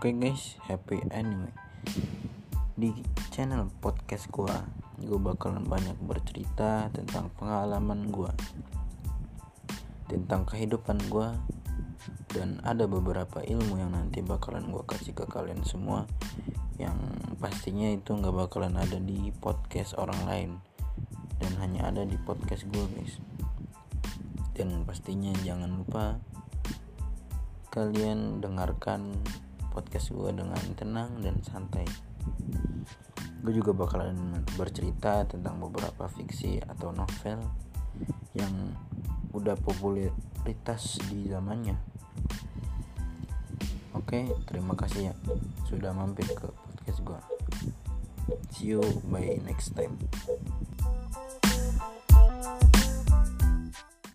Oke okay guys, happy anyway. Di channel podcast gua, gua bakalan banyak bercerita tentang pengalaman gua, tentang kehidupan gua, dan ada beberapa ilmu yang nanti bakalan gua kasih ke kalian semua, yang pastinya itu nggak bakalan ada di podcast orang lain, dan hanya ada di podcast gua guys. Dan pastinya jangan lupa kalian dengarkan podcast gue dengan tenang dan santai. Gue juga bakalan bercerita tentang beberapa fiksi atau novel yang udah popularitas di zamannya. Oke terima kasih ya sudah mampir ke podcast gue see you by next time